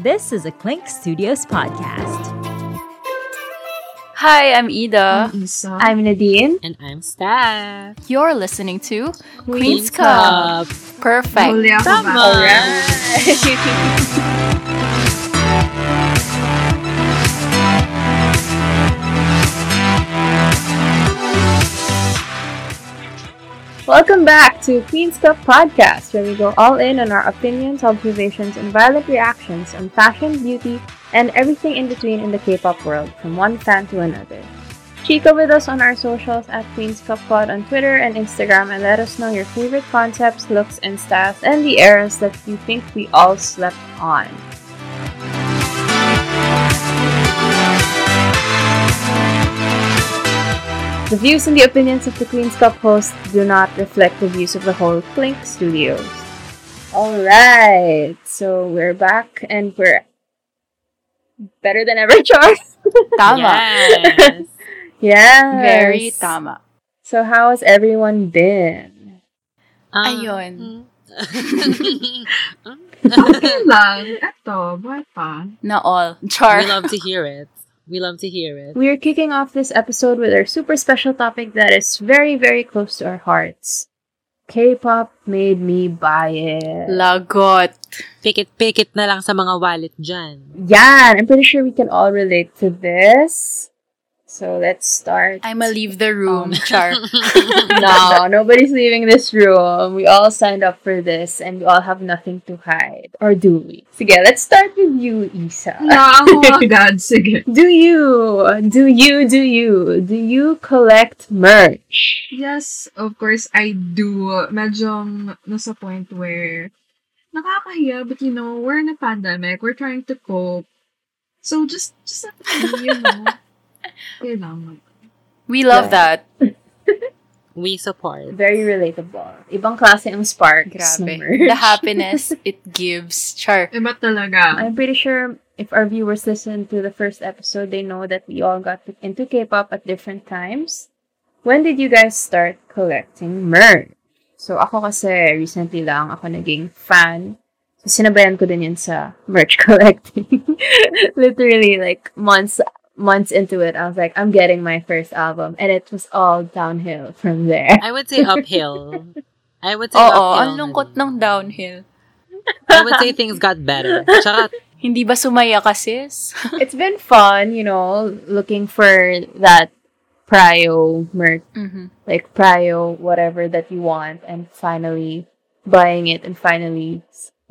This is a Clink Studios podcast. Hi, I'm Ida. Isa. I'm Nadine. And I'm Steph. You're listening to Queen's Queen's Cup. Perfect. Huli ako Tama. Welcome back to Queen's Cup Podcast, where we go all in on our opinions, observations, and violent reactions on fashion, beauty, and everything in between in the K-pop world, from one fan to another. Chica with us on our socials at Queen's Cup Pod on Twitter and Instagram and let us know your favorite concepts, looks, and styles, and the eras that you think we all slept on. The views and the opinions of the Queen's Cup host do not reflect the views of the whole Clink Studios. Alright, so we're back and we're better than ever, Charles. Tama. Yes. yes. Very tama. So how has everyone been? Um, Ayun. Okay lang. Eto, buhay pa. Na all. Char. we love to hear it. We love to hear it. We are kicking off this episode with our super special topic that is very, very close to our hearts. K-pop made me buy it. Lagot. Pikit-pikit na lang sa mga wallet dyan. Yeah, I'm pretty sure we can all relate to this. So let's start. I'ma leave the room. Um, Char. no, nobody's leaving this room. We all signed up for this and we all have nothing to hide. Or do we? Sige, let's start with you, Isa. Na ako agad. Sige. Do you? Do you? Do you? Do you collect merch? Yes, of course, I do. Medyo nasa point where nakakahiya, but you know, we're in a pandemic. We're trying to cope. So just, just, you know, kailangan. We love that. We support. Very relatable. Ibang klase ang sparks Grabe. The happiness it gives. Char. Iba talaga. I'm pretty sure if our viewers listen to the first episode, they know that we all got into K-pop at different times. When did you guys start collecting merch? So ako kasi recently lang ako naging fan. So sinabayan ko din yun sa merch collecting. Literally like months months into it, I was like, I'm getting my first album. And it was all downhill from there. I would say uphill. I would say Oo, uphill. ang lungkot ng downhill. I would say things got better. Tsaka, Hindi ba sumaya ka, sis? it's been fun, you know, looking for that prio merch Mhm. like prio whatever that you want and finally buying it and finally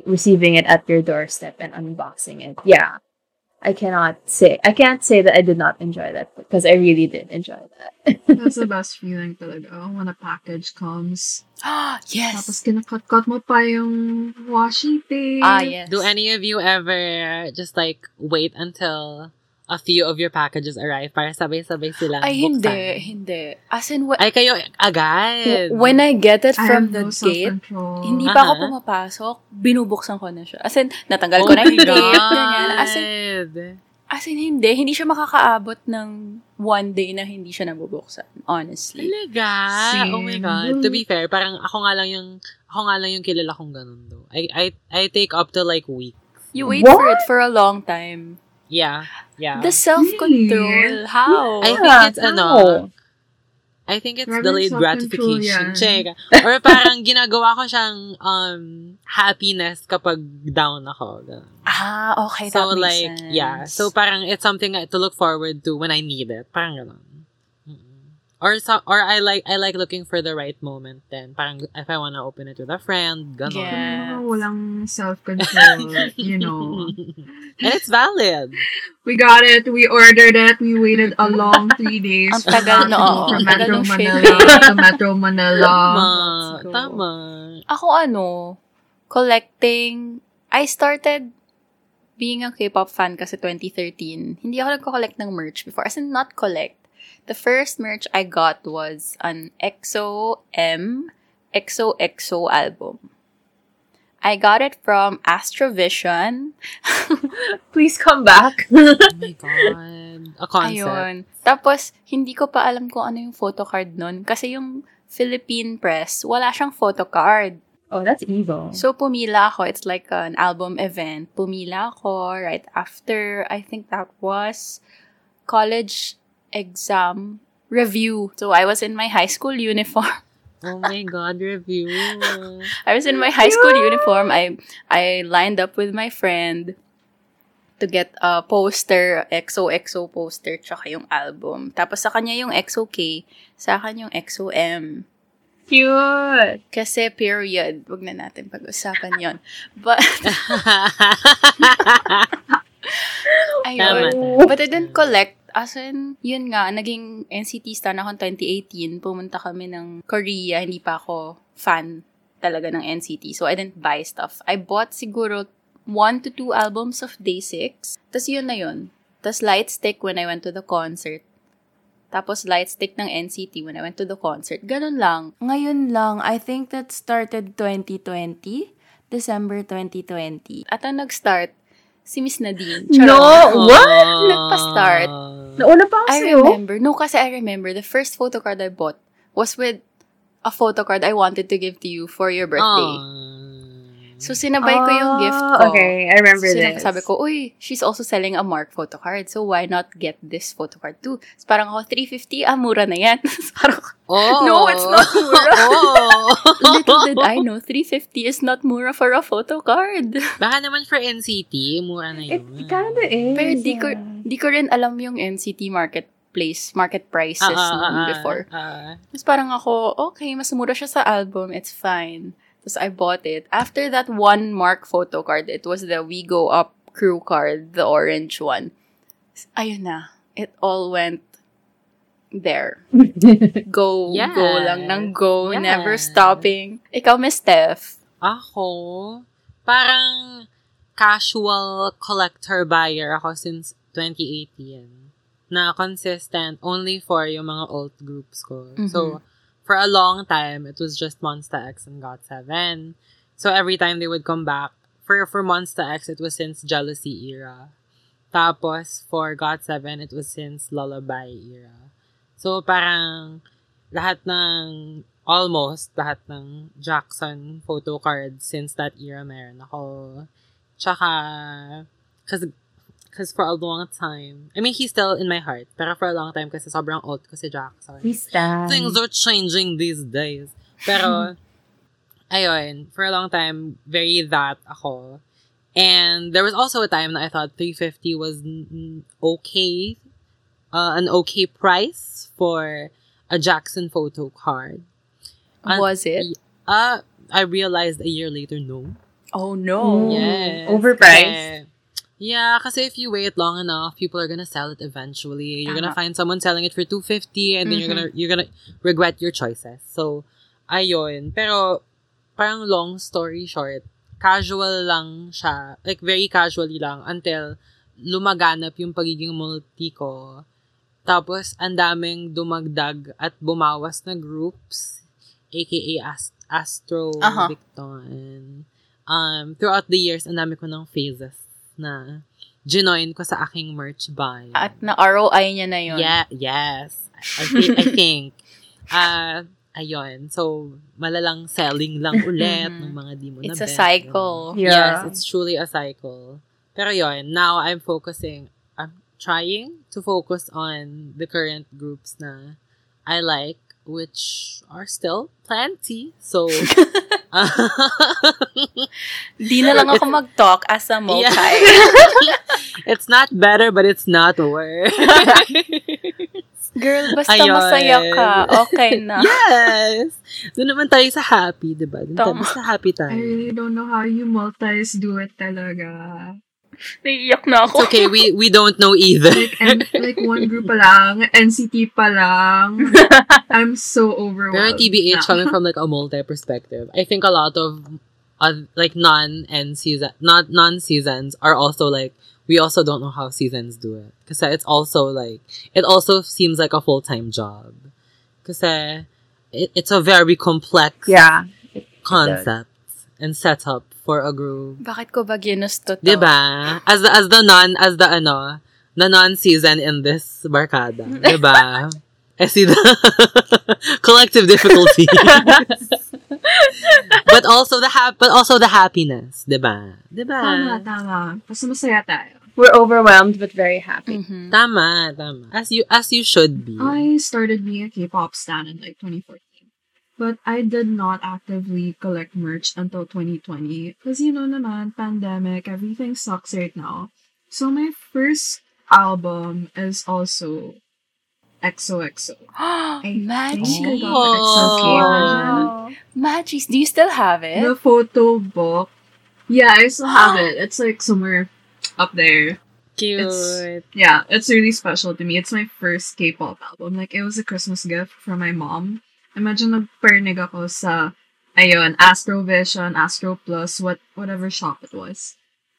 receiving it at your doorstep and unboxing it yeah i cannot say i can't say that i did not enjoy that because i really did enjoy that That's the best feeling talaga. When a package comes. Ah, yes. kinakat-kat mo pa yung washi tape. Ah, yes. do any of you ever just like wait until a few of your packages arrive para sabay-sabay silang Ay, buksan? hindi. Hindi. As in, wh- Ay, kayo agad. when I get it I from the no gate. Hindi pa ako Aha. pumapasok, binubuksan ko na siya. As in, natanggal oh ko na yung ganyan. As in, as in, hindi. Hindi siya makakaabot ng one day na hindi siya nabubuksan. Honestly. Talaga? Oh my Same. God. To be fair, parang ako nga lang yung, ako nga lang yung kilala kong ganun do. I, I, I take up to like week. You wait What? for it for a long time. Yeah. Yeah. The self-control. How? I think Yeah, it's ano, how? I think it's Grabe delayed gratification. Check. Or parang ginagawa ko siyang um happiness kapag down ako. Ah, okay. So that makes like, sense. yeah. So parang it's something to look forward to when I need it. Parang ganun. Or so, or I like I like looking for the right moment then. Parang if I wanna open it with a friend, ganun. Yeah. Walang self-control, you know. And it's valid. We got it. We ordered it. We waited a long three days. Ang tagal, no. From Metro Manila to Metro Manila. Tama. Tama. Ako ano, collecting, I started being a K-pop fan kasi 2013. Hindi ako nagko-collect ng merch before. As in, not collect. The first merch I got was an EXO M XOXO album. I got it from Astrovision. please come back Oh my God. A concept. Ayun. Tapos, hindi ko pa alam kung ano yung photocard nun. Kasi yung Philippine press, wala siyang photocard. Oh, that's evil. So, pumila ako. It's like an album event. Pumila ako right after, I think that was college exam review. So, I was in my high school uniform. Oh my God, review. I was in my high school uniform. I I lined up with my friend to get a poster, XOXO poster, tsaka yung album. Tapos sa kanya yung XOK, sa akin yung XOM. Cute. Kasi period, wag na natin pag-usapan yon. But, ayun. Tama. But I didn't collect. As in, yun nga, naging NCT stan ako 2018. Pumunta kami ng Korea. Hindi pa ako fan talaga ng NCT. So, I didn't buy stuff. I bought siguro one to two albums of Day6. Tapos yun na yun. Tapos Lightstick when I went to the concert. Tapos Lightstick ng NCT when I went to the concert. Ganun lang. Ngayon lang, I think that started 2020. December 2020. At ang nag-start, si Miss Nadine. No! Charot. What? Nagpa-start. Nauna pa ako I sa'yo. remember. No, kasi I remember the first photo card I bought was with a photo card I wanted to give to you for your birthday. So, sinabay ko yung gift ko. Ah, Okay, I remember so, this. Sabi ko, uy, she's also selling a Mark photo card. So, why not get this photo card too? So, parang ako, 350, ah, mura na yan. So, parang, Oh. No, it's not mura. oh. little did I know, 350 is not mura for a photo card. Baka naman for NCT, mura na yun. it kinda is. Pero di ko, di ko rin alam yung NCT marketplace, market prices ah, noon ah, before. ah. Tapos parang ako, okay, mas mura siya sa album, it's fine. Tapos I bought it. After that one Mark photo card, it was the We Go Up crew card, the orange one. Ayun na. It all went there. Go, Yes. go lang ng go, Yes. never stopping. Ikaw, Miss Steph. Ako, parang casual collector buyer ako since 2018. Na consistent only for yung mga alt groups ko. So, for a long time, it was just Monsta X and GOT7. So, every time they would come back, for, for Monsta X, it was since Jealousy era. Tapos, for GOT7, it was since Lullaby era. So, parang lahat ng, almost lahat ng Jackson photo cards since that era meron ako. Tsaka, cause, cause for a long time, I mean, he's still in my heart, pero for a long time kasi sobrang old ko si Jackson. We stand. Things are changing these days. Pero, ayun, for a long time, very that ako. And there was also a time that I thought 350 was okay, uh, an okay price for a Jackson photo card. And- Was it? Uh, I realized a year later, no. Oh, no. Yes. Overpriced. Yeah, kasi if you wait long enough, people are gonna sell it eventually. You're gonna Tama. find someone selling it for 250 and then you're gonna you're gonna regret your choices. So, ayun. Pero parang long story short, casual lang siya. Like very casually lang until lumaganap yung pagiging multi ko. Tapos, ang daming dumagdag at bumawas na groups, aka Ast- Astro Aha. Victon. Um, throughout the years, ang dami ko ng phases na ginoin ko sa aking merch buy. At na ROI niya na yun. Yeah, yes. I think, I think. Uh, ayun. So, malalang selling lang ulit ng mga di mo Mm-hmm. It's a nabenta. cycle. Yeah. Yes, it's truly a cycle. Pero yun, now I'm focusing, I'm trying to focus on the current groups na I like, which are still plenty. So, Di na lang ako mag-talk as a multi. it's not better, but it's not worse. Girl, basta Ayun. masaya ka, okay na. yes! Doon naman tayo sa happy, di ba? Doon tayo Tama. sa happy I tayo. really don't know how you multis do it talaga. Naiiyak na It's okay, we we don't know either. Like, and, like one group pa lang, NCT pa lang. I'm so Pero overwhelmed. TBH, coming from like a multi perspective, I think a lot of uh, like non and season not non seasons are also like we also don't know how seasons do it because it's also like it also seems like a full time job because it, it's a very complex Yeah. concept and setup for a group. Bakit ko ba ginusto to? Diba? As the, as the non, as the ano, the non-season in this barkada. Diba? I see the collective difficulty. but also the hap but also the happiness, 'di ba? 'Di ba? Tama, tama. Basta masaya tayo. We're overwhelmed but very happy. Mhm. Tama, tama. As you as you should be. I started being a K-pop stan in like 2014. But I did not actively collect merch until 2020. Because you know naman, pandemic, everything sucks right now. So my first album is also XOXO. I think I Magic. the Magic. Do you still have it? The photo book. Yeah, I still have it. It's like somewhere up there. Cute. Yeah, it's really special to me. It's my first K-pop album. Like, it was a Christmas gift from my mom. Imagine nagpernig ako sa, ayun, Astrovision, Astro Vision, Astro Plus, what, whatever shop it was.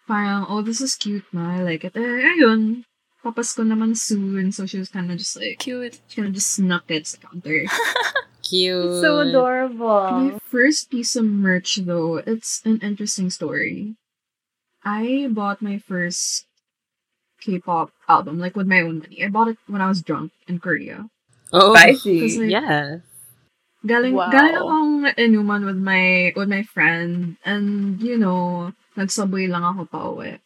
Parang, oh, this is cute na. I like it. Eh, ayun, papasko naman soon. So she was kind of just like, Cute. she kind of just snuck it sa counter. Cute. So adorable. My first piece of merch, though, it's an interesting story. I bought my first K-pop album, like with my own money. I bought it when I was drunk in Korea. Oh, Spicy. Kasi- yes. Galing, Wow. galing akong inuman with my, with my friend, and, you know, nagsubway lang ako pa uwi.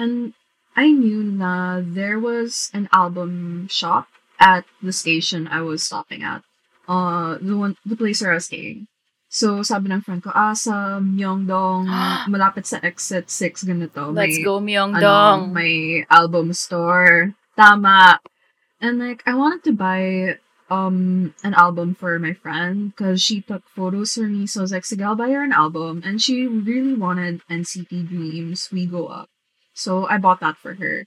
And I knew na there was an album shop at the station I was stopping at. Uh, the one, the place where I was staying. So, sabi ng friend ko, ah, sa Myeongdong, malapit sa exit 6, ganito. Let's may, go, ano, Myeongdong. may album store. Tama. And like, I wanted to buy um an album for my friend because she took photos for me. So I was like, sige, I'll buy her an album. And she really wanted NCT Dream's, We Go Up. So I bought that for her.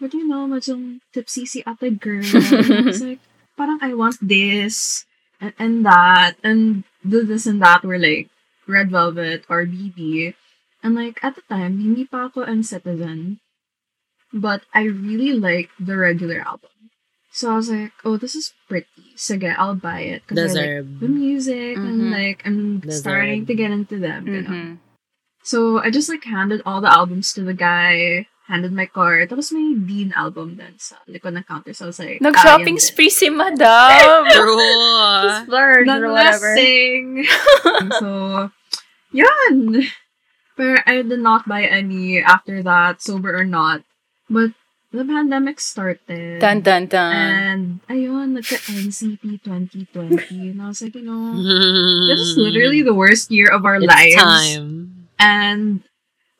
But you know, madyong tipsy si ate girl. And I was like, parang I want this and, and that and the this and that were like Red Velvet or BB. And like at the time, hindi pa ako NCTzen. But I really like the regular album. So I was like, oh, this is pretty. Sige, I'll buy it. Because I like the music and Mhm. like I'm Deserve. starting to get into them. you know. Mhm. So I just like handed all the albums to the guy, handed my card. Tapos may Dean album din sa likod ng counter. So I was like, Nag-shopping ah, yan din. spree si madam. True. Splurge or whatever. Nonetheless, so, yun. But I did not buy any after that, sober or not. But the pandemic started. dun, dun, dun. And, ayun, nagka-NCT 2020. And I was like, you know, this is literally the worst year of our it's lives. time. And,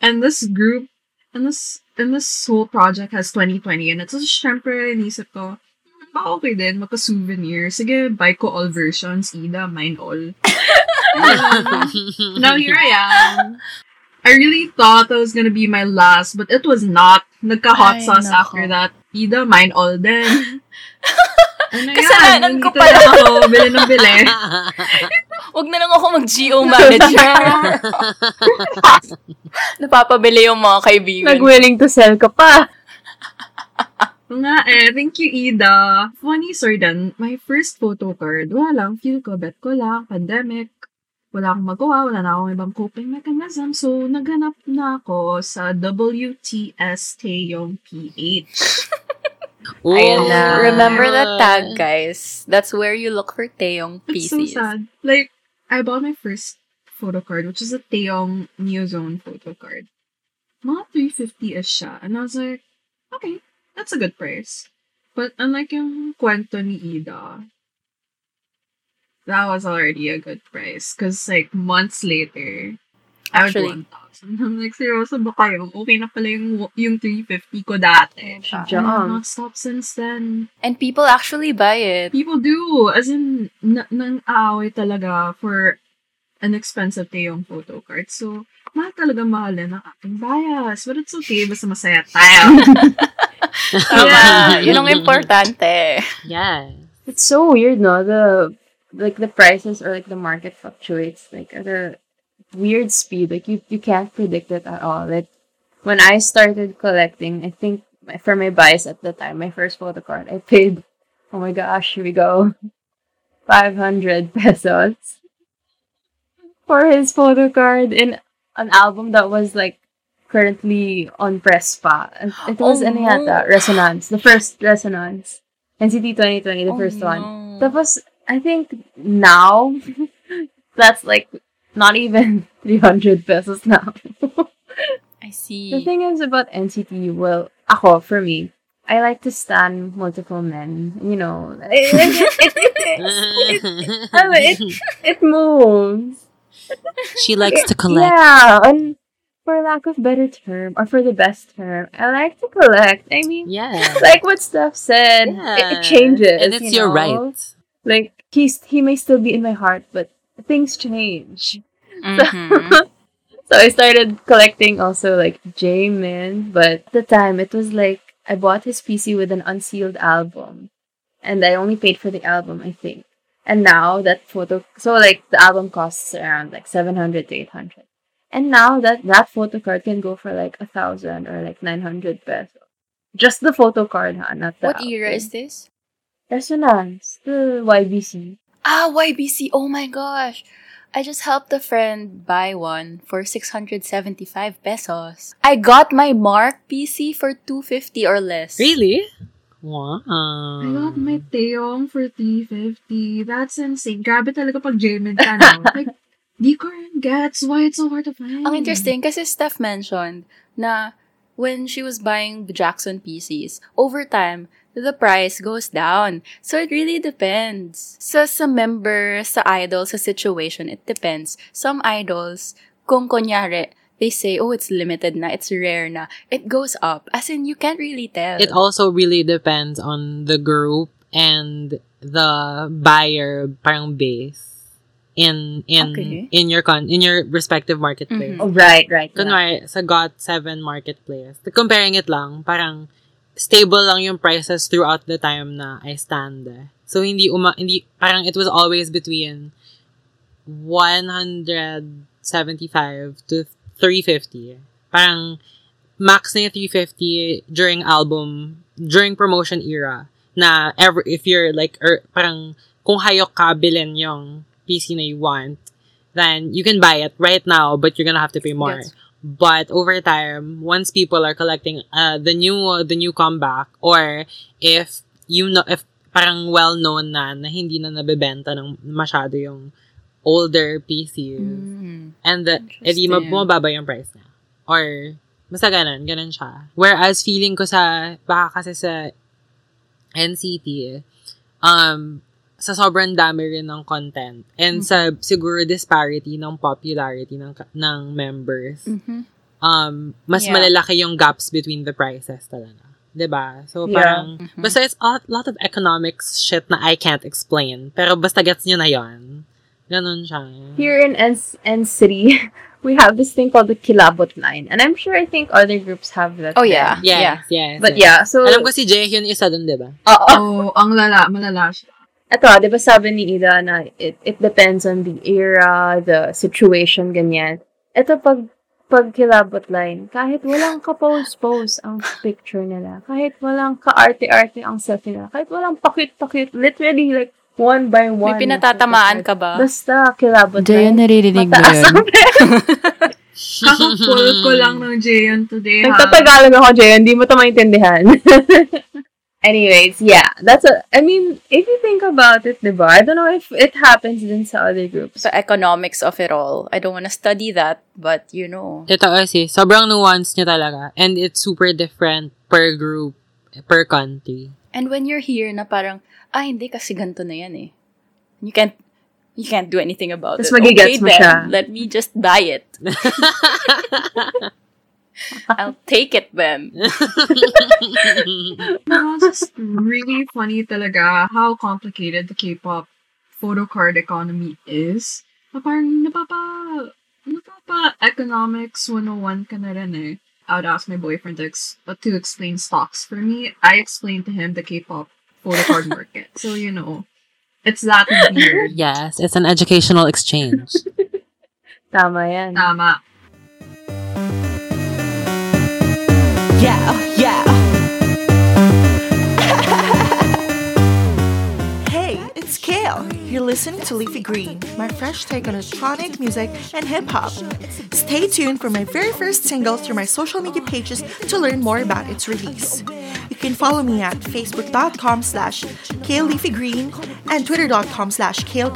and this group, and this, and this whole project has 2020 and it's just, syempre, inisip ko, "Hmm, baka okay din, magka-souvenir. Sige, buy ko all versions, Ida, mine all. Now here I am. I really thought that was gonna be my last, but it was not. Nagka-hot Ay, sauce nako. after that. Ida, mine all then. Ayan, Kasalanan ko nandito pala. na ako, bili ng bili. Huwag na lang ako mag-GO manager. Napapabili yung mga kaibigan. Nag-willing to sell ka pa. Nga eh, thank you, Ida. Funny story din, my first photo card, wala lang, feel ko, bet ko lang, pandemic, wala akong magawa, wala na akong ibang coping mechanism, so naghanap na ako sa WTS Taeyong PH. Ooh. Ayan na. Remember that tag, guys. That's where you look for Taeyong It's so sad. Like, I bought my first photo card, which is a Taeyong Neozone photo card. Mga 350-ish siya. And I was like, okay, that's a good price. But unlike yung kwento ni Ida, that was already a good price. Because like, months later, I would Actually- 1,000. I'm like, seryoso ba kayo? Okay na pala yung, yung 350 ko dati. Oh, And I've Jump. not stopped since then. And people actually buy it. People do. As in, na- nang aaway talaga for an expensive Taeyong photo card. So, mahal talaga mahalin ang ating bias. But it's okay, basta masaya tayo. Tama. Yun ang importante. Yeah. It's so weird, no? The like the prices or like the market fluctuates like at a weird speed. Like you you can't predict it at all. Like when I started collecting, I think my- for my buys at the time, my first photo card, I paid oh my gosh, here we go. Five hundred pesos for his photo card in an album that was like currently on press pa. It was Oh, ano yata. Resonance. The first Resonance. NCT 2020, the Oh, first one. no. Tapos, I think now, that's like not even 300 pesos now. I see. the thing is about NCT, well, ako, for me, I like to stand multiple men. You know, it, it, it, it, it, it moves. she likes to collect. Yeah, and for lack of better term, or for the best term, I like to collect. I mean, Yeah. like what Steph said, it, changes. And it's you your right. Like he's he may still be in my heart, but things change. Mhm. So I started collecting also like Jaemin, but at the time it was like I bought his PC with an unsealed album, and I only paid for the album, I think. And now that photo, so like the album costs around like seven hundred to eight hundred, and now that that photo card can go for like a thousand or like nine hundred pesos. Just the photo card, huh? Not the What era album. is this? Resonance, the YBC. Ah, YBC. Oh my gosh. I just helped a friend buy one for 675 pesos. I got my Mark PC for 250 or less. Really? Wow. I got my Taeyong for 350. That's insane. Grabe talaga pag Jaemin ka, no? like, di ko rin gets why it's so hard to find. Ang interesting kasi Steph mentioned na when she was buying the Jackson PCs, over time, the price goes down. So it really depends. Sa sa member, sa idol, sa situation, it depends. Some idols, kung kunyari, they say, oh, it's limited na, it's rare na, it goes up. As in, you can't really tell. It also really depends on the group and the buyer parang base in in Okay. in your con in your respective marketplace. Mhm. Oh, right, right. right. Kunwari, sa GOT7 marketplace, comparing it lang, parang stable lang yung prices throughout the time na I stand there. So, hindi, uma, hindi, parang it was always between 175 to 350. Parang, max na yung 350 during album, during promotion era, na ever, if you're like, er, parang, kung hayok ka bilhin yung PC na you want, then you can buy it right now, but you're gonna have to pay more. Yes. But over time, once people are collecting uh, the new the new comeback, or if you know if parang well known na na hindi na nabebenta ng masyado yung older PCs, Mm. and the edi ma- Interesting. bumababa yung price niya. Or basta ganun, ganun siya. Whereas feeling ko sa baka kasi sa NCT, um, sa sobrang dami rin ng content and sa siguro disparity ng popularity ng ka- ng members Mhm. um mas Yeah. malalaki yung gaps between the prices talaga 'di ba so Yeah. parang Mhm. basta it's a lot of economics shit na I can't explain pero basta gets nyo na yon ganun siya Here in N- NCity, we have this thing called the Kilabot line. And I'm sure I think other groups have that. Oh, yeah. yes yes But yes. yeah, so... alam ko si Jaehyun isa dun 'di ba Oo. Oh, ang lala, malala siya. Ito, di ba sabi ni Ida na it, it depends on the era, the situation, ganyan. Ito, pag, pag kilabot line, kahit walang ka-pose-pose ang picture nila, kahit walang ka-arte-arte ang selfie nila, kahit walang pakit-pakit, literally like one by one. May pinatatamaan ka ba? Basta kilabot line. naririnig Mataas ang Kaka-pull ko lang ng Jayon today, ha? Nagtatagalog ako, Jay. Hindi mo ito maintindihan. Anyways, yeah. That's a, I mean, if you think about it, diba? I don't know if it happens in sa other groups. the economics of it all. I don't want to study that, but you know. ito kasi sobrang nuance niya talaga and it's super different per group per country And when you're here na parang, ah, hindi kasi ganito na yan eh. You can't, you can't do anything about Tas it. magigets okay, mo then, siya. let me just buy it. I'll take it then. Pero it's just really funny talaga how complicated the K-pop photo card economy is. Na parang napapa, napapa economics 101 ka na rin eh. I would ask my boyfriend to, ex- to explain stocks for me. I explained to him the K-pop photo card market. So, you know, it's that weird. yes it's an educational exchange Tama yan. Tama. You're listening to Leafy Green, my fresh take on electronic music and hip hop. Stay tuned for my very first single through my social media pages to learn more about its release. You can follow me at facebook.com slash Kale Leafy Green and twitter.com slash Kale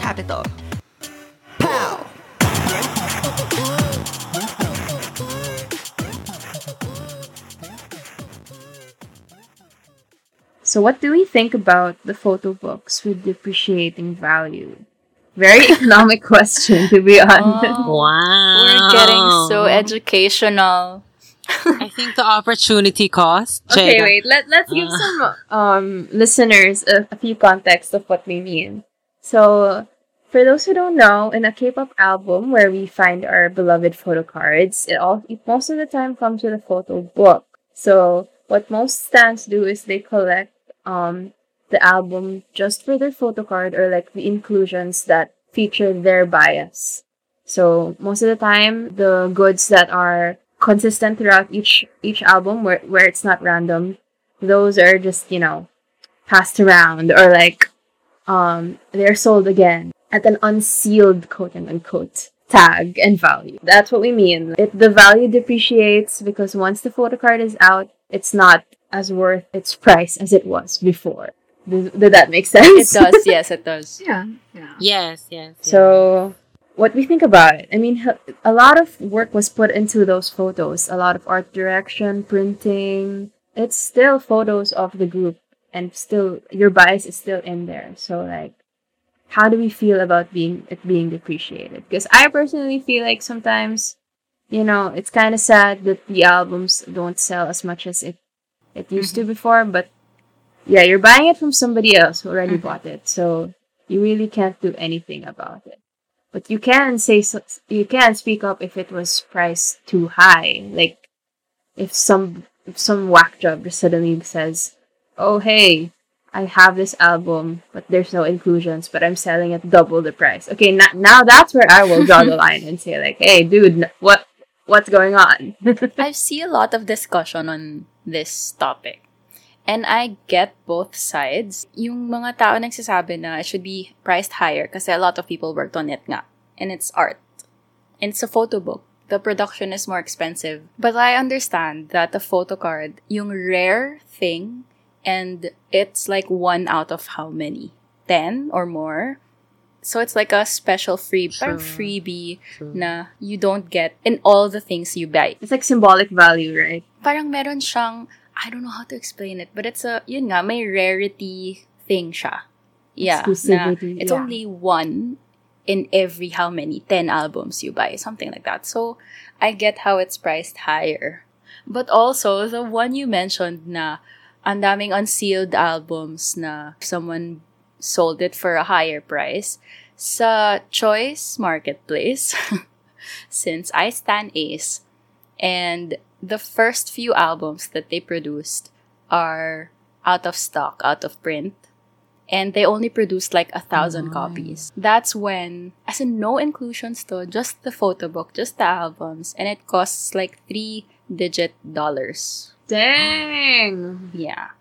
So, what do we think about the photo books with depreciating value? Very economic question, to be honest. Oh, Wow. We're getting so educational. I think the opportunity cost. Okay, Jada. wait. Let Let's give Uh. some um listeners a, a few context of what we mean. So, for those who don't know, in a K-pop album where we find our beloved photo cards, it all it most of the time comes with a photo book. So, what most stands do is they collect um the album just for their photo card or like the inclusions that feature their bias. So most of the time, the goods that are consistent throughout each each album, where where it's not random, those are just you know passed around or like um they're sold again at an unsealed quote and unquote tag and value. That's what we mean. It the value depreciates because once the photo card is out, it's not as worth its price as it was before. Does, did that make sense? It does, yes, it does. Yeah, yeah. Yes, yes. yes. So, what we think about it? I mean, a lot of work was put into those photos. A lot of art direction, printing. It's still photos of the group, and still your bias is still in there. So, like, how do we feel about being it being depreciated? Because I personally feel like sometimes, you know, it's kind of sad that the albums don't sell as much as it it used to before. But yeah, you're buying it from somebody else who already Mhm. bought it, so you really can't do anything about it. But you can say so, you can speak up if it was priced too high. Like if some if some whack job just suddenly says, "Oh hey, I have this album, but there's no inclusions, but I'm selling it double the price." Okay, now now that's where I will draw the line and say like, "Hey, dude, what what's going on?" I see a lot of discussion on this topic. And I get both sides. Yung mga tao nagsasabi na it should be priced higher kasi a lot of people worked on it nga. And it's art. And it's a photo book. The production is more expensive. But I understand that a photo card, yung rare thing, and it's like one out of how many? 10 or more? So it's like a special free, parang freebie True. na you don't get in all the things you buy. it's like symbolic value, right? parang meron siyang, I don't know how to explain it, but it's a, yun nga, may rarity thing siya. Yeah. Na Exclusivity, it's yeah. only one in every how many? 10 albums you buy, something like that. So, I get how it's priced higher. But also, the one you mentioned na ang daming unsealed albums na someone sold it for a higher price sa Choice Marketplace. Since I stan Ace, and the first few albums that they produced are out of stock, out of print. And they only produced like a thousand copies. That's when, as in no inclusions to, just the photo book, just the albums, and it costs like three digit dollars. Dang. Yeah.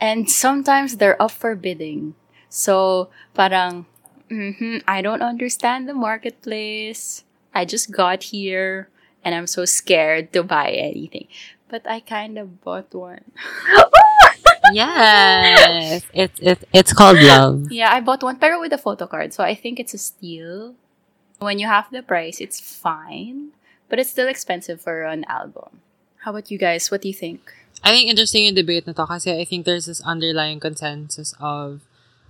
And sometimes they're up for bidding. So, parang, mhm, I don't understand the marketplace. I just got here and I'm so scared to buy anything. But I kind of bought one. yes. It's it's it's called love. Yeah, I bought one, pero with a photo card. So I think it's a steal. When you have the price, it's fine. But it's still expensive for an album. How about you guys? What do you think? I think interesting yung debate na to kasi I think there's this underlying consensus of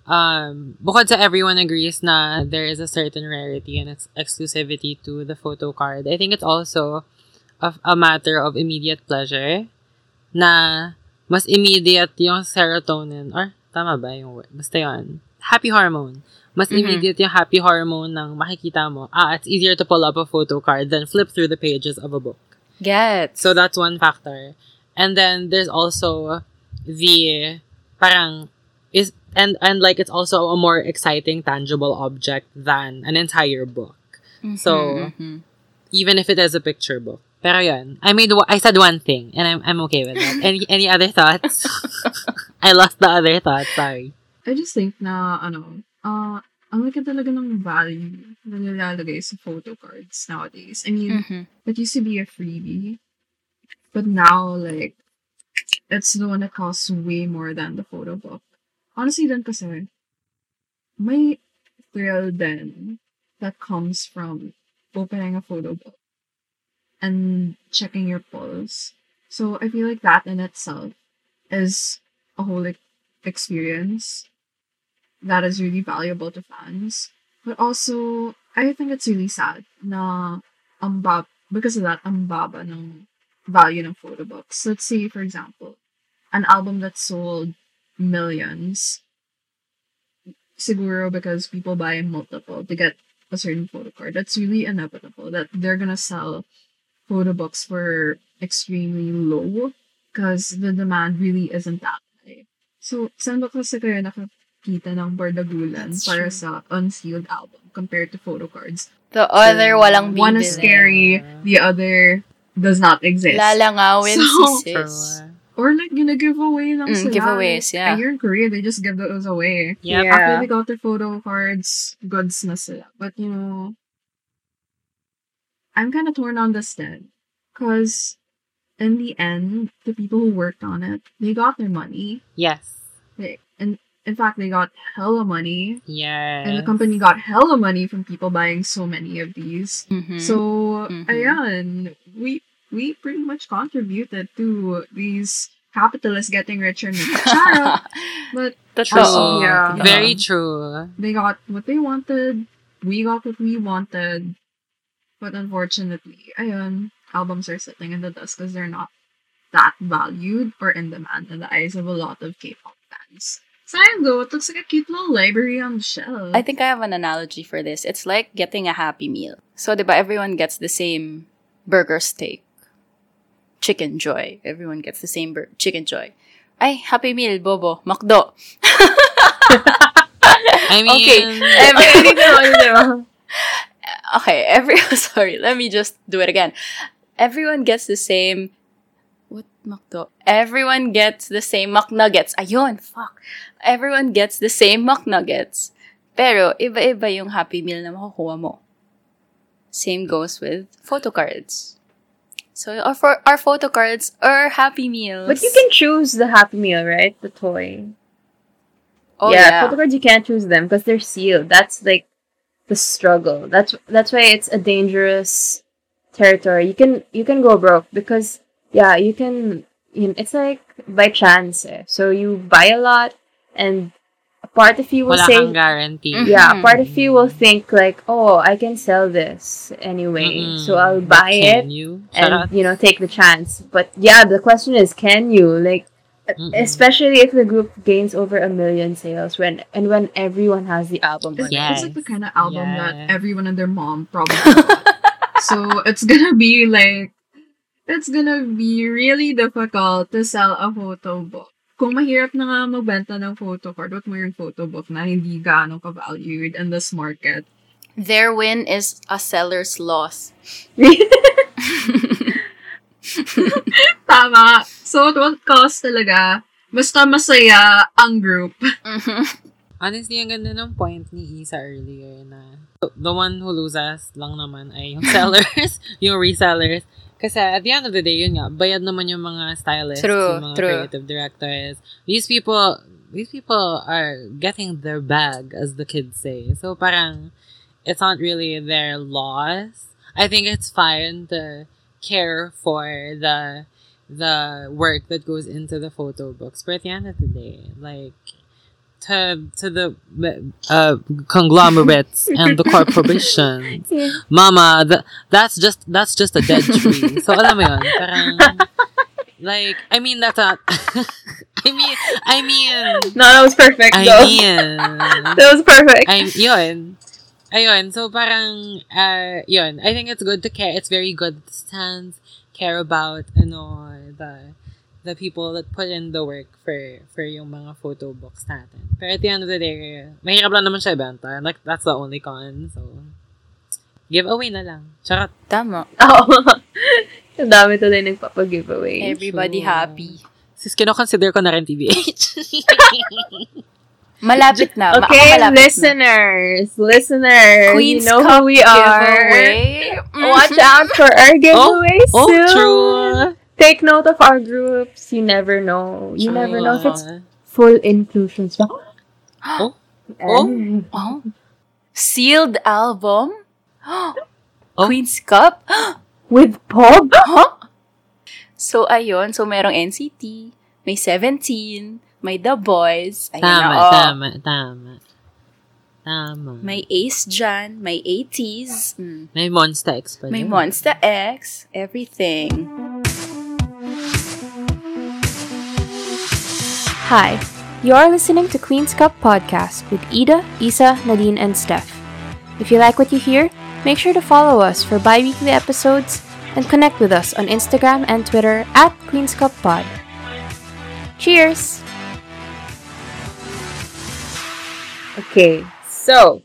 um bukod sa everyone agrees na there is a certain rarity and its exclusivity to the photo card. I think it's also a, a matter of immediate pleasure na mas immediate yung serotonin or tama ba yung word? Basta yun. Happy hormone. Mas Mhm. immediate yung happy hormone ng makikita mo. Ah, it's easier to pull up a photo card than flip through the pages of a book. Get. So that's one factor. And then there's also the parang is and and like it's also a more exciting tangible object than an entire book. So Mhm. even if it is a picture book. Pero yun, I made I said one thing and I'm I'm okay with that. Any any other thoughts? I lost the other thought, sorry. I just think na, ano, uh, ang laki talaga ng value na nilalagay sa photo cards nowadays. I mean, Mhm. that used to be a freebie. But now, like, it's the one that costs way more than the photo book. Honestly, then kasi, may thrill then that comes from opening a photo book and checking your pulse. So I feel like that in itself is a whole like experience that is really valuable to fans. But also, I think it's really sad na ang because of that, ang ng value ng photo books. Let's say, for example, an album that sold millions, siguro because people buy multiple to get a certain photo card. That's really inevitable that they're gonna sell photo books for extremely low because the demand really isn't that high. So, saan ba kasi kayo nakakita ng bardagulan That's para true. sa unsealed album compared to photo cards? The other, walang bibili. One is scary, the other does not exist. Lalangawin So- si sis. Or like, gina-giveaway lang Mm, sila. giveaways, Like, yeah. Here in Korea, they just give those away. Yep. Yeah. After they got their photo cards, goods na sila. But, you know, I'm kind of torn on this then. Because, in the end, the people who worked on it, they got their money. Yes. They, and in fact, they got hella money. Yes. And the company got hella money from people buying so many of these. Mhm. So, Mhm. ayan, we we pretty much contributed to these capitalists getting richer and richer. Charot! But Totoo. Yeah. Totoo. Very true. they got what they wanted. We got what we wanted. But unfortunately, ayun, albums are sitting in the dust because they're not that valued or in demand in the eyes of a lot of K-pop fans. Sayang though, it looks like a cute little library on the shelf. I think I have an analogy for this. It's like getting a Happy Meal. So, di ba, everyone gets the same burger steak. Chicken Joy. Everyone gets the same bur- Chicken Joy. Ay, Happy Meal, Bobo. Macdo. I mean, Okay. Dito. Okay, every sorry, let me just do it again. Everyone gets the same what McDo? Everyone gets the same McNuggets. Ayun, fuck. Everyone gets the same McNuggets. Pero iba-iba yung Happy Meal na makukuha mo. Same goes with photo cards. So our for our photo cards are Happy Meals. But you can choose the Happy Meal, right? The toy. Oh yeah, yeah. photo cards you can't choose them because they're sealed. That's like the struggle. That's that's why it's a dangerous territory. You can you can go broke because yeah, you can. You it's like by chance. Eh. So you buy a lot, and part of you will wala say kang guarantee. Yeah, a part of mm-hmm. you will think like, oh, I can sell this anyway, Mm-mm. so I'll But buy it Can you? and Charot. you know take the chance. But yeah, the question is, can you like? Mm-mm. Especially if the group gains over a million sales when and when everyone has the album. It's, on it. it's like the kind of album Yes. that everyone and their mom probably so it's gonna be like it's gonna be really difficult to sell a photo book. Kung mahirap na nga magbenta ng photo card, what mo yung photo book na hindi gaano ka-valued in this market? Their win is a seller's loss. Tama. So, at what cost talaga, basta masaya ang group. Mhm. Honestly, ang ganda ng point ni Isa earlier na the one who loses lang naman ay yung sellers, yung resellers. Kasi at the end of the day, yun nga, bayad naman yung mga stylists, True, yung mga true. creative directors. These people, these people are getting their bag, as the kids say. So parang, it's not really their loss. I think it's fine to care for the the work that goes into the photo books. But at the end of the day, like to to the uh, conglomerates and the corporations, mama, th- that's just that's just a dead tree. So alam mo yun, parang like I mean that's not I mean I mean no, that was perfect. I though. mean that was perfect. I yun. Ayun, so parang, uh, yun, I think it's good to care, it's very good to stand, care about, ano, the, the people that put in the work for, for yung mga photo books natin. Pero at the end of the day, mahirap lang naman siya ibenta. Like, that's the only con, so, give away na lang. Charot. Tama. Oo. Ang dami to din nagpapag-giveaway. Everybody True. happy. Sis, kino-consider ko na rin TBH. Malapit na. Okay, malapit na. listeners, listeners, Queen's you know Cup who we are. giveaway. Watch out for our giveaway oh, soon. true. Take note of our groups. You never know. You never know if it's True. full inclusions. Oh. And- Oh. Sealed album? Oh. Queen's Cup? With Pog? Huh? So, ayun. So, merong NCT, may 17, May The Boys. Ayun Tama, na, oh. tama, tama. Tama. May Ace dyan. May ATEEZ. Mm. May Monsta X pa May dyan. Monsta X. Everything. Hi, you are listening to Queen's Cup Podcast with Ida, Isa, Nadine, and Steph. If you like what you hear, make sure to follow us for bi weekly episodes and connect with us on Instagram and Twitter at Queen's Cup Pod. Cheers! Okay, so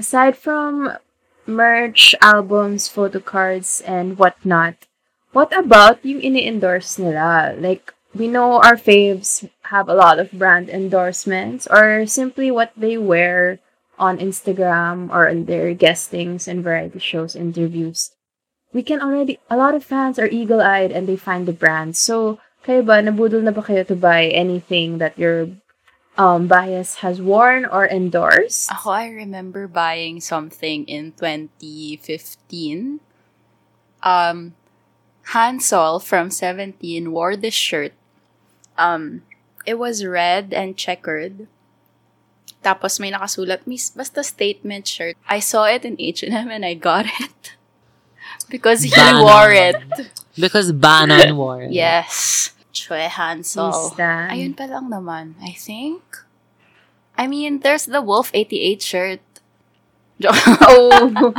aside from merch, albums, photo cards, and whatnot, what about yung ini-endorse nila? Like, we know our faves have a lot of brand endorsements or simply what they wear on Instagram or in their guestings and variety shows interviews. We can already, a lot of fans are eagle-eyed and they find the brand. So, kayo ba, nabudol na ba kayo to buy anything that your um, bias has worn or endorsed? Ako, I remember buying something in 2015. Um, Hansol from 17 wore this shirt. Um, it was red and checkered. Tapos may nakasulat, Miss, basta statement shirt. I saw it in H&M and I got it. because he Vernon. wore it. Because Vernon wore it. Yes. Chwe Hansol. We stand. Ayun pa lang naman, I think. I mean, there's the Wolf 88 shirt. Oh.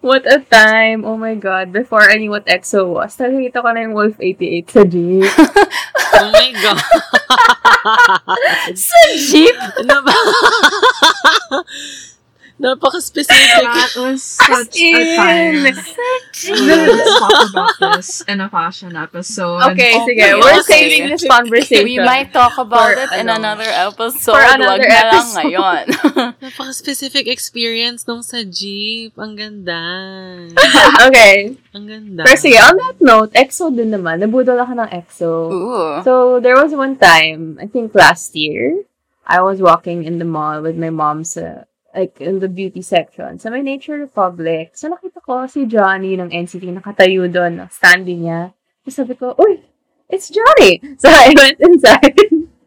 What a time. Oh my God. Before I knew what EXO was, nakikita ko na yung Wolf 88 sa jeep. Oh my God. Sa jeep? ano ba? Napaka-specific. That was such a time. Let's talk about this in a fashion episode. Okay, Okay, sige. We're okay. saving this conversation. We might talk about For it in ano, another episode. for another Wag na lang episode. ngayon. Napaka-specific experience nung sa jeep. Ang ganda. okay. Ang ganda. Pero sige, on that note, EXO din naman. Nabudol ako ng EXO. Ooh. So, there was one time, I think last year, I was walking in the mall with my mom sa, like, in the beauty section, sa may Nature Republic. So, nakita ko si Johnny ng NCT nakatayo doon, standing niya. So, sabi ko, uy, it's Johnny! So, I went inside.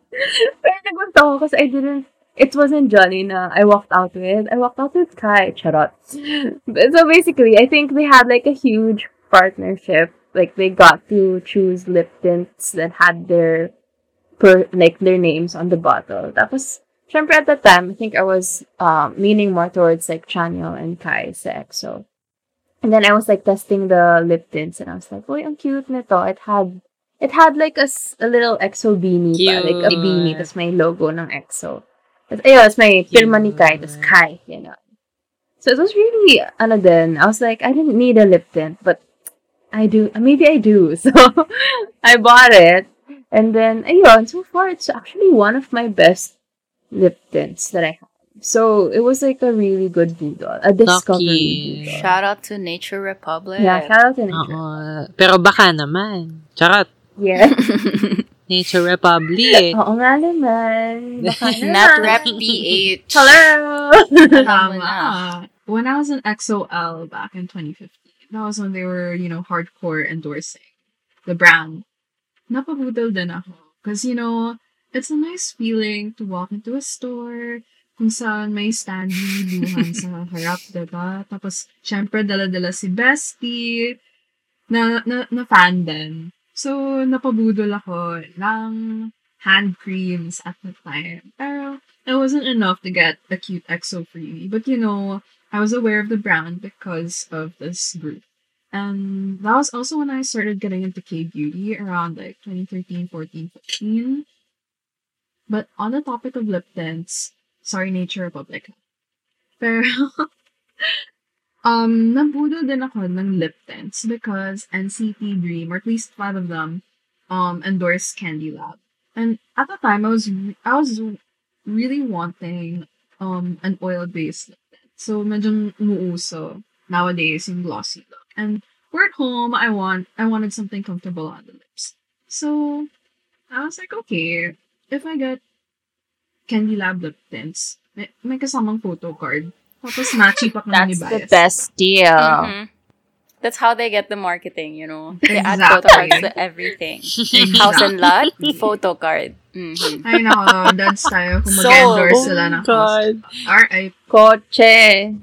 Pero nagusto ko kasi I didn't, it wasn't Johnny na I walked out with. I walked out with Kai, charot. So, basically, I think they had like a huge partnership. Like, they got to choose lip tints that had their per, like their names on the bottle. Tapos, syempre at the time, I think I was um, leaning more towards like Chanyeol and Kai sa EXO. And then I was like testing the lip tints and I was like, uy, ang cute nito. It had, it had like a, a little EXO beanie pa, like a beanie, tapos may logo ng EXO. Tapos, ayun, tapos may pirma ni Kai, Kai, you know. So it was really, ano din, I was like, I didn't need a lip tint, but I do, maybe I do. So, I bought it. And then, ayun, so far, it's actually one of my best lip tints that I have. So, it was like a really good boodle. A discovery Lucky. boodle. Shout out to Nature Republic. Yeah, shout out to Oo. Nature. Pero baka naman. Charot. Yeah. Nature Republic. Oo nga naman. Baka Not naman. Rep PH. Hello! Tama na. When I was in EXO-L back in 2015, that was when they were, you know, hardcore endorsing the brand. Napabudol din ako. Because, you know, it's a nice feeling to walk into a store kung saan may Stanley Luhan sa harap, diba? Tapos, syempre, dala-dala si Bestie na, na, na fan din. So, napabudol ako ng hand creams at the time. Pero, it wasn't enough to get a cute EXO freebie. But you know, I was aware of the brand because of this group. And that was also when I started getting into K-beauty around like 2013, 14, 15. But on the topic of lip tints, sorry Nature Republic. Pero, um, nabudol din ako ng lip tints because NCT Dream, or at least five of them, um, endorsed Candy Lab. And at the time, I was I was really wanting um an oil-based lip tint. So medyo umuuso nowadays yung glossy look. And we're at home. I want I wanted something comfortable on the lips. So I was like, okay, if I get Candy Lab lip tints, may, may kasamang photo card. Tapos matchy pa kami ni That's the Bias. best deal. Mhm. That's how they get the marketing, you know. They add Exactly. photo cards to everything. House and lot, photo card. Mhm. Ay, nako, dads tayo. Kung So, mag-endorse oh sila my ng. God. R.I.P. Kotse.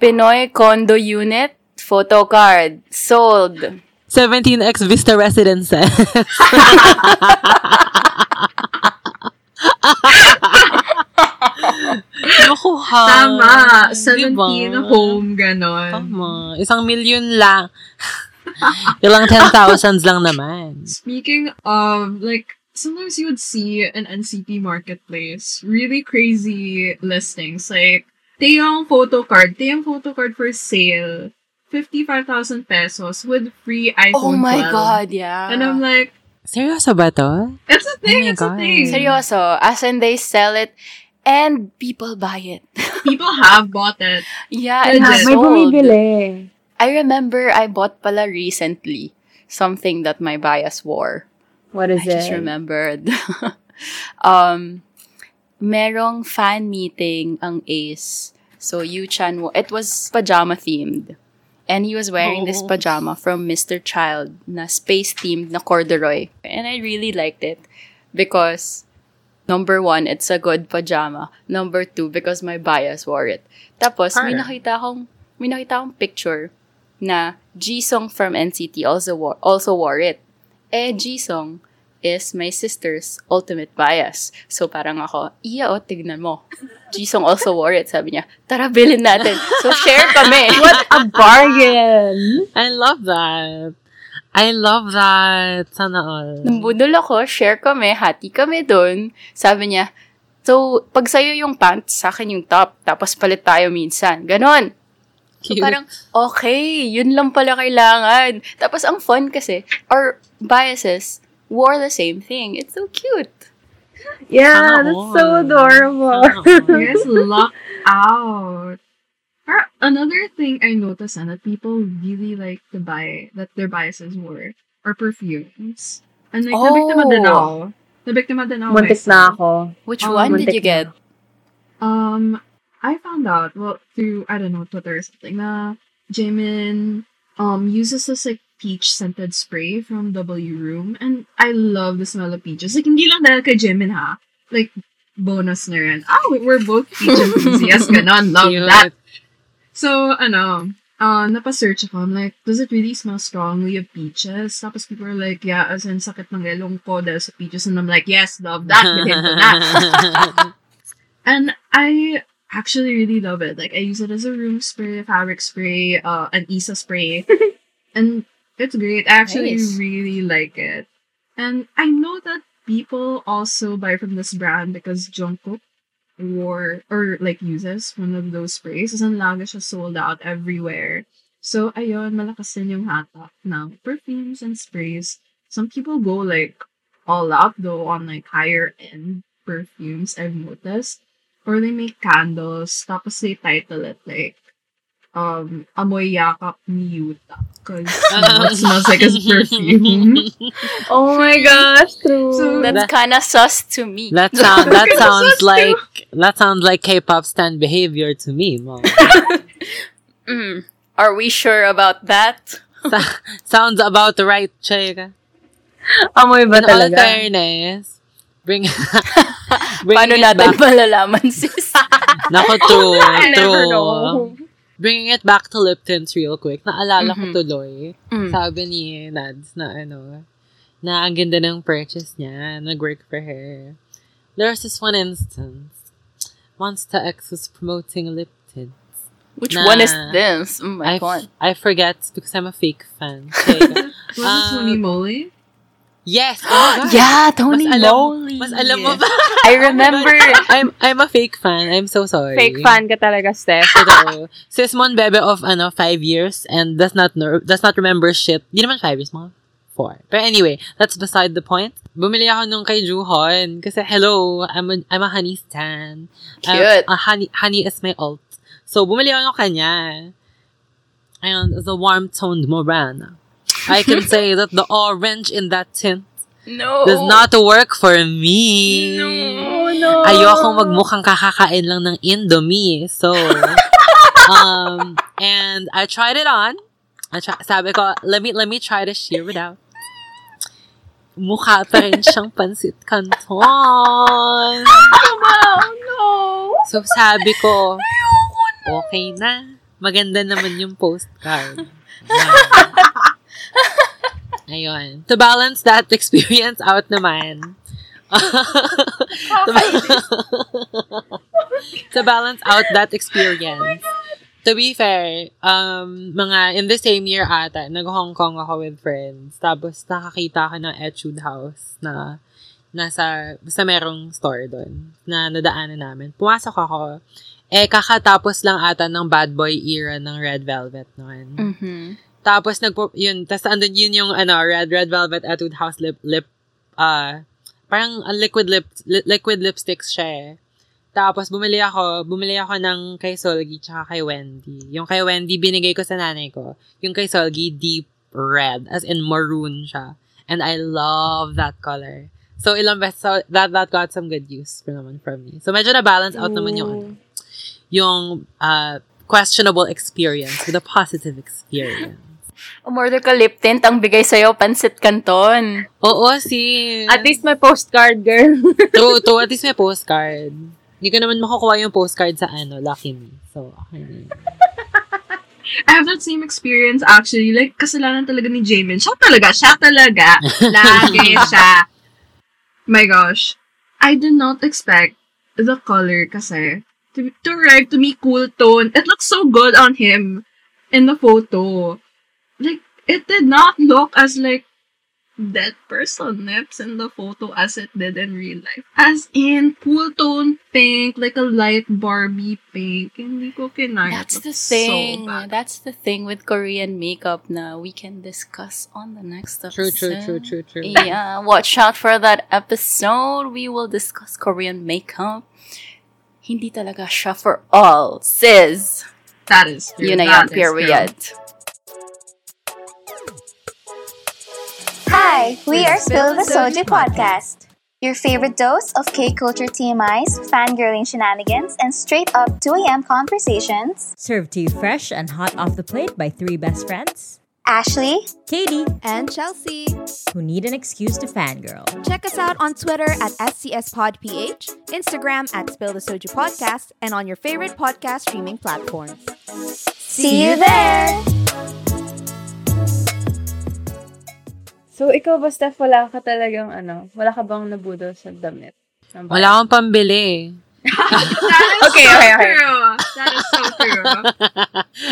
Pinoy condo unit, photo card, sold. 17X Vista Residences. Ha. Tama. 17 Diba? home, ganon. Tama. Isang milyon lang. Ilang 10,000s lang naman. Speaking of, like, sometimes you would see an NCP marketplace really crazy listings. Like, Teyong photo card, Teyong photo card for sale, 55,000 pesos with free Oh iPhone my 12. God, yeah. And I'm like, Seryoso ba to? it's a thing, Oh it's a God. thing. Seryoso. As in, they sell it and people buy it. People have bought it. yeah, Legit. and it's may bumibili. I remember I bought pala recently something that my bias wore. What is I just it? remembered. um, merong fan meeting ang Ace. So, Yu-chan, wa- it was pajama themed. And he was wearing this Oh. pajama from Mr. Child na space themed na corduroy. And I really liked it because number one, it's a good pajama. Number two, because my bias wore it. Tapos, may Parang- nakita akong, may nakita akong picture na Jisung from NCT also wore, also wore it. Eh, Jisung is my sister's ultimate bias. So parang ako, iya o, tignan mo. Jisung also wore it. Sabi niya, tara, bilhin natin. So share kami. What a bargain! I love that. I love that. Sana all. Nung budol ako, share kami, hati kami dun. Sabi niya, so, pag sa'yo yung pants, sa akin yung top, tapos palit tayo minsan. Ganon. So, Cute. parang, okay, yun lang pala kailangan. Tapos, ang fun kasi, our biases wore the same thing. It's so cute. Yeah, Sana that's all. so adorable. Guys luck out. Or another thing I noticed and that people really like to buy, that their biases were, are perfumes. And like, nabiktima din Oh. ako. Nabiktima din ako. Muntik myself. na ako. Which Oh, one did you get? Um, I found out, well, through, I don't know, Twitter or something, na Jaemin um, uses this, like, peach scented spray from W Room. And I love the smell of peaches. Like, hindi lang dahil kay Jimin, ha? Like, bonus na rin. Oh, we're both peach enthusiasts. Ganon. Love that. So, ano, uh, napasearch ako. I'm like, does it really smell strongly of peaches? Tapos people are like, yeah, as in sakit ng elong ko dahil sa peaches. And I'm like, yes, love that. Bilhin ko na. And I actually really love it. Like I use it as a room spray, a fabric spray, uh, an Isa spray, and it's great. I actually Nice. really like it. And I know that people also buy from this brand because Jungkook wore or like uses one of those sprays. As in lagi siya sold out everywhere. So ayun, malakas din yung hatak ng perfumes and sprays. Some people go like all out though on like higher end perfumes I've noticed. Or they make candles, tapos they title it like, um, Amoy Yakap ni Yuta. Because it smells like his perfume. Oh my gosh, true. So- That's That- kind of sus to me. That sound that sounds that's like that sounds like K-pop stand behavior to me, mom. Mm. Are we sure about that? Sa- sounds about the right, Chega. Amoy ba In all talaga? fairness, bring bring Paano it natin back. malalaman, sis? Nako, true, I never know. Bringing it back to lip tints real quick. Naalala Mhm. ko tuloy. Mm. Sabi ni Nads na ano, na ang ganda ng purchase niya. Nag-work for her. There's this one instance. Monsta X was promoting lip tints. Which Nah. one is this? Oh my I, god. f- I forget because I'm a fake fan. Chega. Was it Ah. Yes! Oh. Yeah, Tony mas alam, Moly. Mas alam mo ba? I remember. I'm I'm a fake fan. I'm so sorry. Fake fan ka talaga, Steph. Totoo. Sis Mon Bebe of ano, five years and does not know, does not remember shit. Di naman five years, mga four. But anyway, that's beside the point. Bumili ako nung kay Juhon kasi hello, I'm a, I'm a honey stan. I'm- Cute. uh, honey, honey is my alt. So, bumili ako kanya. And a warm-toned Morana. I can say that the orange in that tint No. does not work for me. Oh no. Ayokong magmukhang kakakain lang ng Indomie. So, um, and I tried it on. At sya- sabi ko, let me, let me try to sheer it out. Mukha pa rin siyang pansit canton. Oh, no! So, sabi ko, okay na. Maganda naman yung postcard. Ayan. Ayun. To balance that experience out naman, to, ba- to balance out that experience, to be fair, um, mga in the same year ata, nag-Hong Kong ako with friends. Tapos nakakita ka ng Etude House na nasa, basta merong store doon na nadaanan namin. Pumasok ako. Eh, kakatapos lang ata ng bad boy era ng Red Velvet noon. Mm-hmm. Tapos nagpo yun, tapos andun yun yung ano, red red velvet Etude House lip lip uh parang uh, liquid lip li- liquid lipsticks siya eh. Tapos bumili ako, bumili ako ng kay Solgi tsaka kay Wendy. Yung kay Wendy binigay ko sa nanay ko. Yung kay Solgi deep red as in maroon siya. And I love that color. So ilang beses so that that got some good use for naman from me. So medyo na balance out naman yung ano, yung uh, questionable experience with a positive experience. Umorder ka lip tint, ang bigay sa'yo, pansit canton. Oo, si... At least may postcard, girl. True, true. At least may postcard. Hindi ko naman makukuha yung postcard sa ano, Lucky Me. So, okay na yun. I have that same experience actually. Like, kasalanan talaga ni Jamin. Siya talaga, siya talaga. Lagi siya. My gosh. I did not expect the color kasi to, to arrive to me cool tone. It looks so good on him in the photo. Like, it did not look as like that person lips in the photo as it did in real life. As in, cool tone pink, like a light Barbie pink. Hindi ko kinaya. That's the looks so thing. That's the thing with Korean makeup now. we can discuss on the next episode. true, true, true, true. True. Yeah, watch out for that episode. We will discuss Korean makeup. Hindi talaga siya for all, sis. That is true. Yun na That period. is Hi, we are Spill the Soju Podcast. Your favorite dose of K culture TMIs, fangirling shenanigans, and straight up 2 a.m. conversations. Served to you fresh and hot off the plate by three best friends Ashley, Katie, and Chelsea. who need an excuse to fangirl. Check us out on Twitter at SCSPodPH, Instagram at Spill the Soju Podcast, and on your favorite podcast streaming platforms. see you there! So, ikaw ba, Steph, wala ka talagang, ano, wala ka bang nabudol sa damit? Ng Wala akong pambili. Okay, okay, okay. True. That is so true.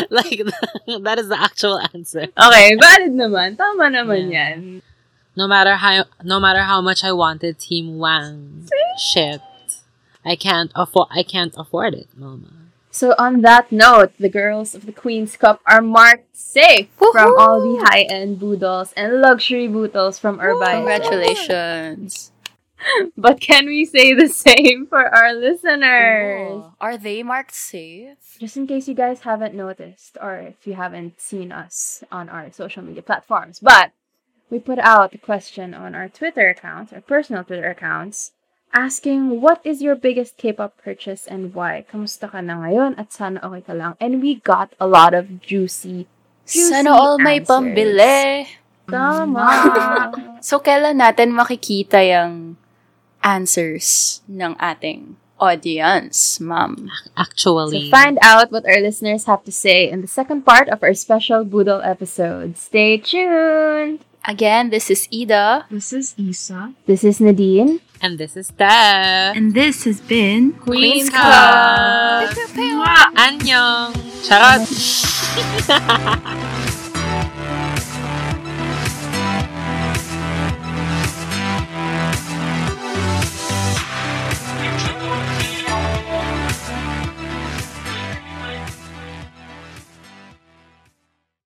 like, that is the actual answer. Okay, valid naman. Tama naman yan. No matter how, no matter how much I wanted Team Wang shit, I can't afford, I can't afford it, mama. So on that note, the girls of the Queen's Cup are marked safe from all the high-end boodles and luxury boodles from Urbine. Congratulations. But can we say the same for our listeners? Oh, Are they marked safe? Just in case you guys haven't noticed or if you haven't seen us on our social media platforms. But we put out a question on our Twitter accounts, our personal Twitter accounts, asking what is your biggest K-pop purchase and why? Kamusta ka na ngayon at sana okay ka lang? And we got a lot of juicy, juicy Sana all may answers. pambili. Tama. So, kailan natin makikita yung answers ng ating audience, ma'am? So Actually, find out what our listeners have to say in the second part of our special Boodle episode. Stay tuned! Again, this is Ida. This is Isa. This is Nadine. And this is Steph. And this has been Queen's Cup. Annyeong. Charot.